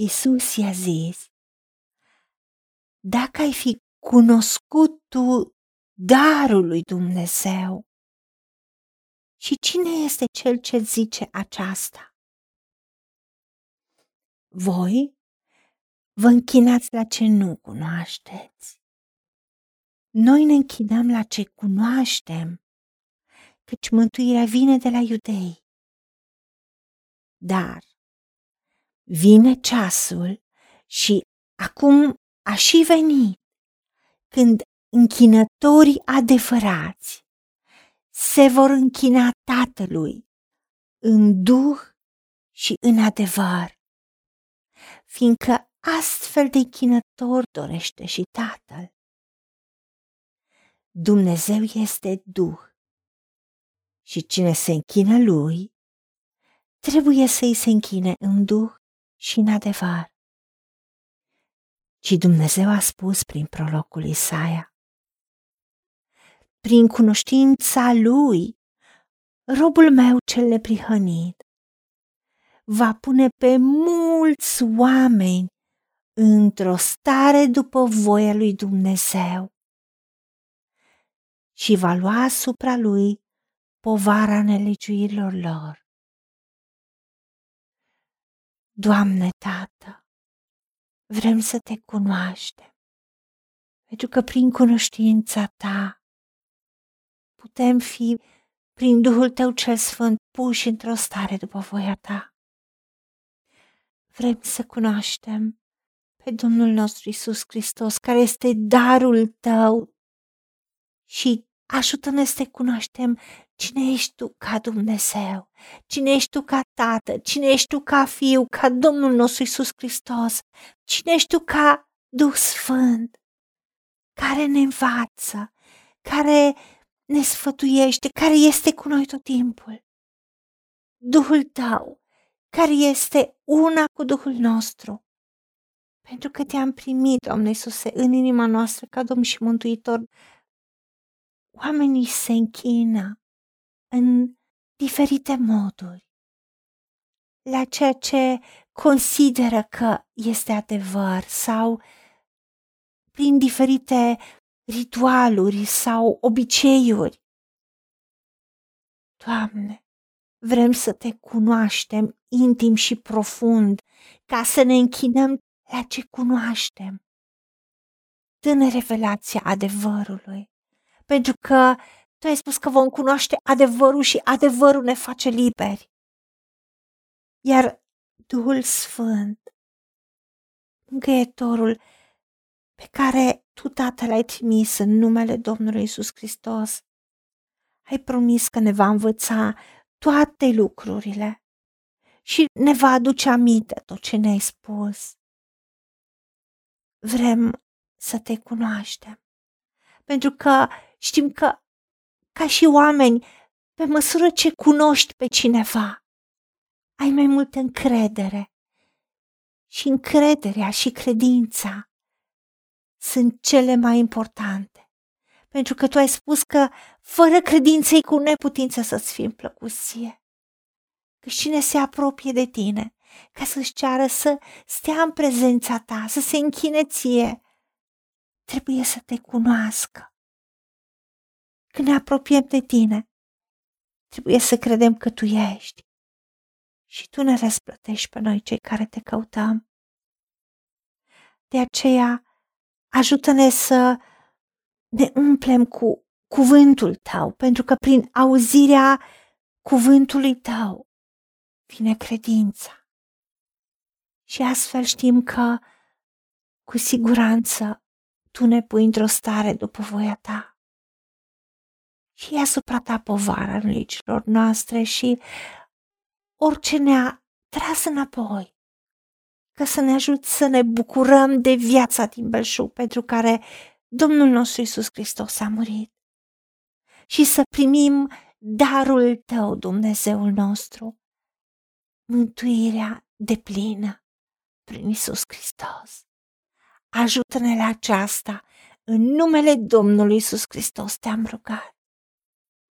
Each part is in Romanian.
Isus i-a zis, dacă ai fi cunoscut tu darul lui Dumnezeu, și cine este cel ce zice aceasta? Voi vă închinați la ce nu cunoașteți. Noi ne închinăm la ce cunoaștem, căci mântuirea vine de la iudei. Dar vine ceasul și acum a și venit când închinătorii adevărați se vor închina Tatălui în duh și în adevăr, fiindcă astfel de închinător dorește și Tatăl. Dumnezeu este Duh și cine se închină Lui, trebuie să-i se închine în Duh și în adevăr. Ci Dumnezeu a spus prin prologul Isaia, prin cunoștința Lui, robul meu cel neprihănit va pune pe mulți oameni într-o stare după voia lui Dumnezeu și va lua asupra lui povara nelegiuirilor lor. Doamne, Tată, vrem să te cunoaștem, pentru că prin cunoștința ta putem fi, prin Duhul tău cel Sfânt, puși într-o stare după voia ta. Vrem să cunoaștem pe Domnul nostru Isus Hristos, care este darul tău și ajută-ne să te cunoaștem cine ești tu ca Dumnezeu, cine ești tu ca Tată, cine ești tu ca Fiu, ca Domnul nostru Isus Hristos, cine ești tu ca Duh Sfânt, care ne învață, care ne sfătuiește, care este cu noi tot timpul. Duhul tău, care este una cu Duhul nostru. Pentru că te-am primit, Doamne Iisuse, în inima noastră ca Domn și Mântuitor, oamenii se închină în diferite moduri la ceea ce consideră că este adevăr sau prin diferite ritualuri sau obiceiuri. Doamne, vrem să te cunoaștem intim și profund, ca să ne închinăm la ce cunoaștem. Dă-ne revelația adevărului, pentru că tu ai spus că vom cunoaște adevărul și adevărul ne face liberi. Iar Duhul Sfânt, Îngăietorul pe care tu, Tatăl, ai trimis în numele Domnului Isus Hristos, ai promis că ne va învăța toate lucrurile și ne va aduce aminte tot ce ne-ai spus. Vrem să te cunoaștem, pentru că știm că, ca și oameni, pe măsură ce cunoști pe cineva, ai mai multă încredere. Și încrederea și credința sunt cele mai importante. Pentru că tu ai spus că fără credință e cu neputință să-ți fii plăcuție. Că cine se apropie de tine ca să-și ceară să stea în prezența ta, să se închine ție, trebuie să te cunoască. Când ne apropiem de tine, trebuie să credem că tu ești și tu ne răsplătești pe noi cei care te căutăm. De aceea, ajută-ne să ne umplem cu cuvântul tău, pentru că prin auzirea cuvântului tău vine credința. Și astfel știm că, cu siguranță, tu ne pui într-o stare după voia ta. Și asupra ta povara în legilor noastre și orice ne-a tras înapoi, ca să ne ajut să ne bucurăm de viața din belșug pentru care Domnul nostru Isus Hristos a murit. Și să primim darul Tău, Dumnezeul nostru, mântuirea de plină prin Isus Hristos. Ajută-ne la aceasta, în numele Domnului Isus Hristos te-am rugat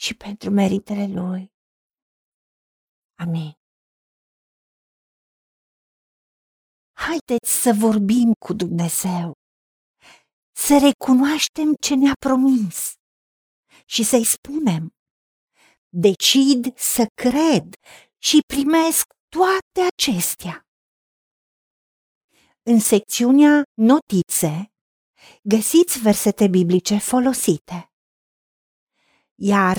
și pentru meritele Lui. Amin. haideți să vorbim cu Dumnezeu, să recunoaștem ce ne-a promis și să-i spunem, decid să cred și primesc toate acestea. În secțiunea Notițe găsiți versete biblice folosite. Iar